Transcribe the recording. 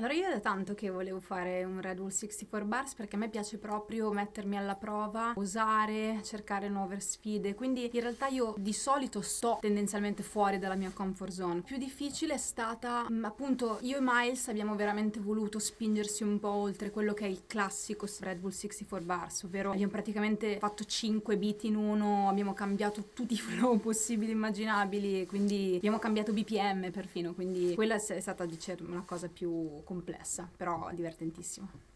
Allora io da tanto che volevo fare un Red Bull 64 Bars perché a me piace proprio mettermi alla prova, osare, cercare nuove sfide, quindi in realtà io di solito sto tendenzialmente fuori dalla mia comfort zone. Più difficile è stata mm, appunto io e Miles abbiamo veramente voluto spingersi un po' oltre quello che è il classico Red Bull 64 Bars, ovvero abbiamo praticamente fatto 5 beat in uno, abbiamo cambiato tutti i flow possibili e immaginabili, quindi abbiamo cambiato BPM perfino, quindi quella è stata diciamo una cosa più complessa, però divertentissima.